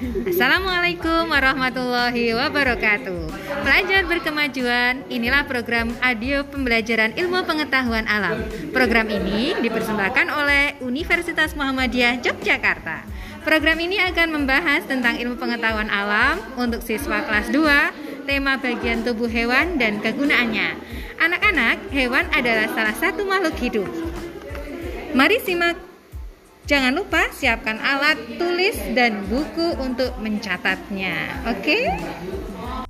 Assalamualaikum warahmatullahi wabarakatuh. Pelajar berkemajuan, inilah program audio pembelajaran ilmu pengetahuan alam. Program ini dipersembahkan oleh Universitas Muhammadiyah Yogyakarta. Program ini akan membahas tentang ilmu pengetahuan alam untuk siswa kelas 2 Tema bagian tubuh hewan dan kegunaannya. Anak-anak, hewan adalah salah satu makhluk hidup. Mari simak Jangan lupa siapkan alat tulis dan buku untuk mencatatnya. Oke? Okay?